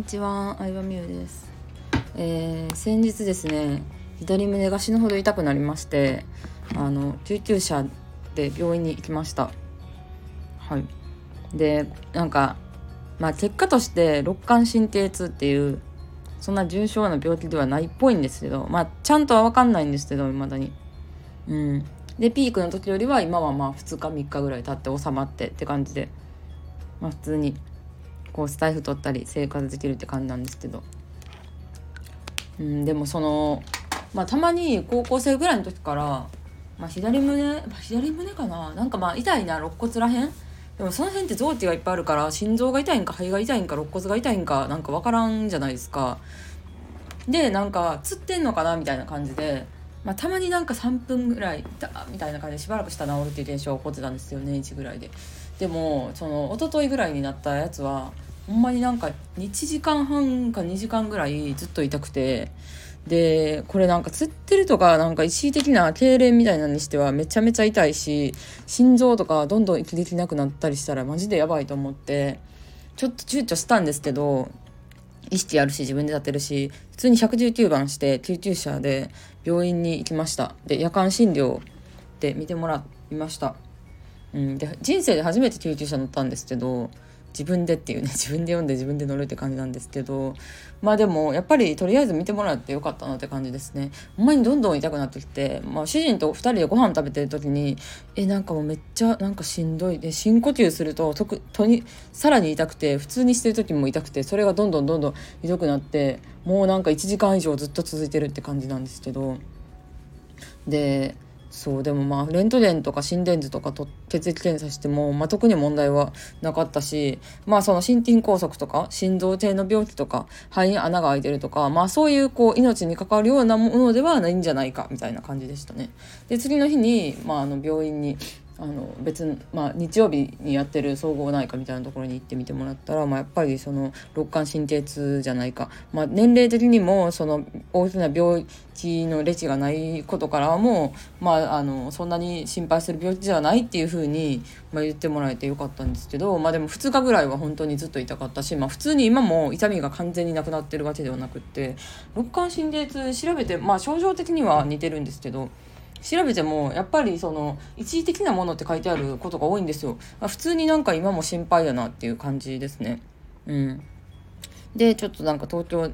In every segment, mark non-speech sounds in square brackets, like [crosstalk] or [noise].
にちは、相葉美優です。えー、先日ですね、左胸が死ぬほど痛くなりまして、あの救急車で病院に行きました。はい。で、なんか、まあ結果として肋間神経痛っていうそんな重症な病気ではないっぽいんですけど、まあちゃんとは分かんないんですけど、未だに。うん。で、ピークの時よりは今はまあ2日3日ぐらい経って収まってって感じで、まあ普通にこうスタイフ取ったり生活できるって感じなんですけど、うん、でもそのまあたまに高校生ぐらいの時から、まあ、左胸、まあ、左胸かな？なんかまあ痛いな肋骨らへん？でもその辺って臓器がいっぱいあるから心臓が痛いんか肺が痛いんか肋骨が痛いんかなんか分からんじゃないですか。でなんかつってんのかな？みたいな感じで、まあ、たまになんか3分ぐらい痛みたいな感じでしばらくしたら治るっていう現象が起こってたんですよ年1ぐらいで。でもその一昨日ぐらいになったやつはほんまになんか1時間半か2時間ぐらいずっと痛くてでこれなんかつってるとかなんか一時的な痙攣みたいなのにしてはめちゃめちゃ痛いし心臓とかどんどん息できなくなったりしたらマジでやばいと思ってちょっと躊躇したんですけど意識あるし自分で立てるし普通に119番して救急車で病院に行きました。で夜間診療で見てもらいました。うん、で人生で初めて救急車乗ったんですけど自分でっていうね [laughs] 自分で読んで自分で乗るって感じなんですけどまあでもやっぱりとりあえず見てもらってよかったなって感じですね。ほんまにどんどん痛くなってきて、まあ、主人と2人でご飯食べてる時にえなんかもうめっちゃなんかしんどい。で深呼吸するとととにさらに痛くて普通にしてる時も痛くてそれがどんどんどんどんひどくなってもうなんか1時間以上ずっと続いてるって感じなんですけど。でそうでもまあレントゲンとか心電図とかと血液検査しても、まあ、特に問題はなかったしまあその心筋梗塞とか心臓系の病気とか肺に穴が開いてるとかまあそういうこう命に関わるようなものではないんじゃないかみたいな感じでしたね。で次の日に、まあ、あの病院にあの別まあ、日曜日にやってる総合内科みたいなところに行ってみてもらったら、まあ、やっぱりその肋間神経痛じゃないか、まあ、年齢的にもその大きな病気の歴がないことからも、まあ、あのそんなに心配する病気じゃないっていうふうに、まあ、言ってもらえてよかったんですけど、まあ、でも2日ぐらいは本当にずっと痛かったし、まあ、普通に今も痛みが完全になくなってるわけではなくって肋間神経痛調べて、まあ、症状的には似てるんですけど。調べてもやっぱりその一時的なものって書いてあることが多いんですよ、まあ、普通になんか今も心配だなっていう感じですね。うん。でちょっとなんか東京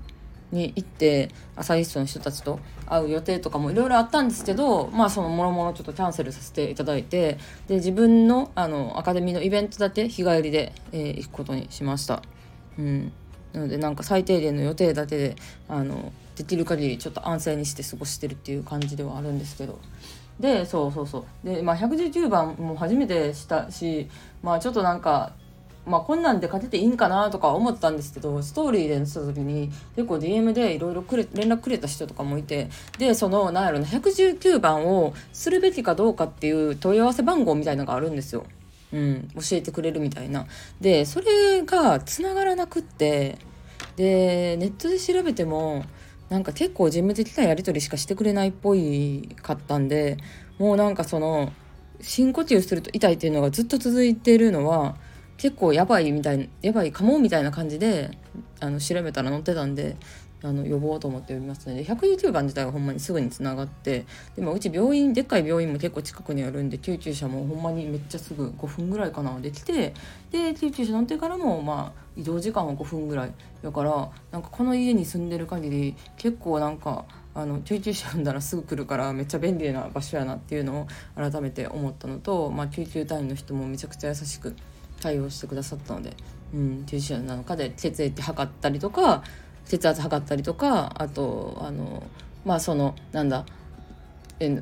に行って朝日室の人たちと会う予定とかもいろいろあったんですけどまあそのもろもろちょっとキャンセルさせていただいてで自分のあのアカデミーのイベントだけ日帰りで、えー、行くことにしました。うん。なのでなんか最低限の予定だけであのできる限りちょっと安静にして過ごしてるっていう感じではあるんですけどでそうそうそうで、まあ、119番も初めてしたしまあちょっとなんかまあこんなんで勝てていいんかなとか思ったんですけどストーリーで載せた時に結構 DM でいろいろ連絡くれた人とかもいてでそのなんやろな119番をするべきかどうかっていう問い合わせ番号みたいなのがあるんですよ。うん、教えてくれるみたいな。でそれが繋がらなくってでネットで調べてもなんか結構事務的なやり取りしかしてくれないっぽいかったんでもうなんかその深呼吸すると痛いっていうのがずっと続いてるのは結構やばいみたいやばいかもみたいな感じであの調べたら載ってたんであの呼ぼうと思って呼びますので119番自体はほんまにすぐにつながってでもうち病院でっかい病院も結構近くにあるんで救急車もほんまにめっちゃすぐ5分ぐらいかなできてで救急車乗ってからもまあ移動時間は5分ぐらいだからなんかこの家に住んでる限り結構なんかあの救急車呼んだらすぐ来るからめっちゃ便利な場所やなっていうのを改めて思ったのと、まあ、救急隊員の人もめちゃくちゃ優しく対応してくださったので、うん、救急車なのかで血液測ったりとか血圧測ったりとかあとあのまあそのなんだ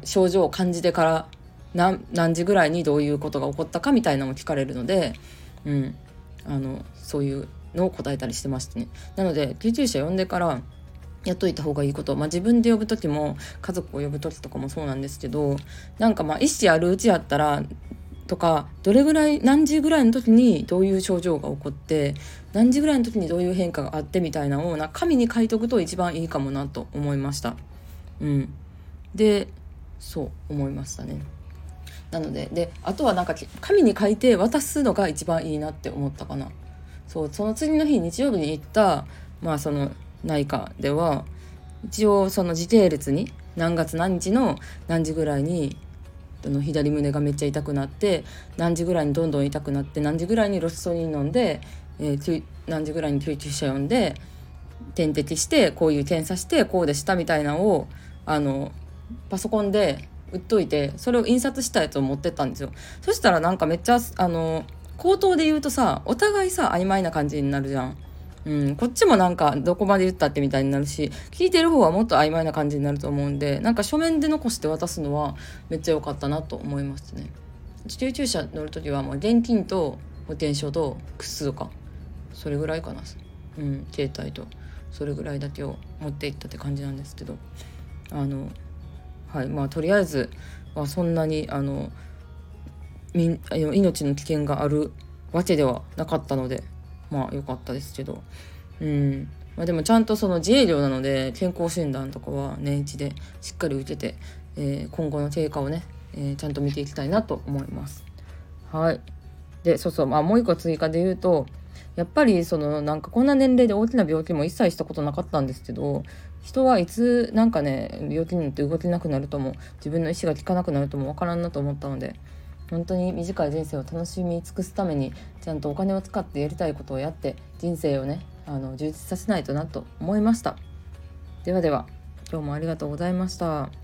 症状を感じてから何何時ぐらいにどういうことが起こったかみたいなのも聞かれるので、うん、あのそういうのを答えたりしてましてね。なので救急車呼んでからやっといた方がいいこと、まあ、自分で呼ぶ時も家族を呼ぶ時とかもそうなんですけどなんかまあ意思あるうちやったらとかどれぐらい何時ぐらいの時にどういう症状が起こって何時ぐらいの時にどういう変化があってみたいなのをな紙に書いとくと一番いいかもなと思いました。うん、でそう思いましたね。なのでであとはなんか紙に書いて渡すのが一番いいなって思ったかな。そうその次の日日曜日に行ったまあその内科では一応その時系列に何月何日の何時ぐらいにの左胸がめっちゃ痛くなって何時ぐらいにどんどん痛くなって何時ぐらいにロストニン飲んで、えー、何時ぐらいに救急車呼んで点滴してこういう検査してこうでしたみたいなのをあのパソコンで売っといてそれを印刷したやつを持ってったんですよそしたらなんかめっちゃあの口頭で言うとさお互いさ曖昧な感じになるじゃん。うん、こっちもなんかどこまで言ったってみたいになるし聞いてる方はもっと曖昧な感じになると思うんでなんか書面で残して渡すのはめっちゃ良かったなと思いますね。救急車乗る時はもう現金と保険証と靴とかそれぐらいかな。うん携帯とそれぐらいだけを持っていったって感じなんですけど。あのはいまあとりあえずはそんなにあの命の危険があるわけではなかったのでまあ良かったですけど。うん。まあ、でもちゃんとその自営業なので健康診断とかは年一でしっかり受けて、えー、今後の経過をね、えー、ちゃんと見ていきたいなと思います。はい。でそうそう。まあもう一個追加で言うとやっぱりそのなんかこんな年齢で大きな病気も一切したことなかったんですけど人はいつなんかね病気になって動けなくなるとも自分の意思が効かなくなるともわからんなと思ったので本当に短い人生を楽しみ尽くすためにちゃんとお金を使ってやりたいことをやって人生をねあの充実させないとなと思いましたではでは今日もありがとうございました。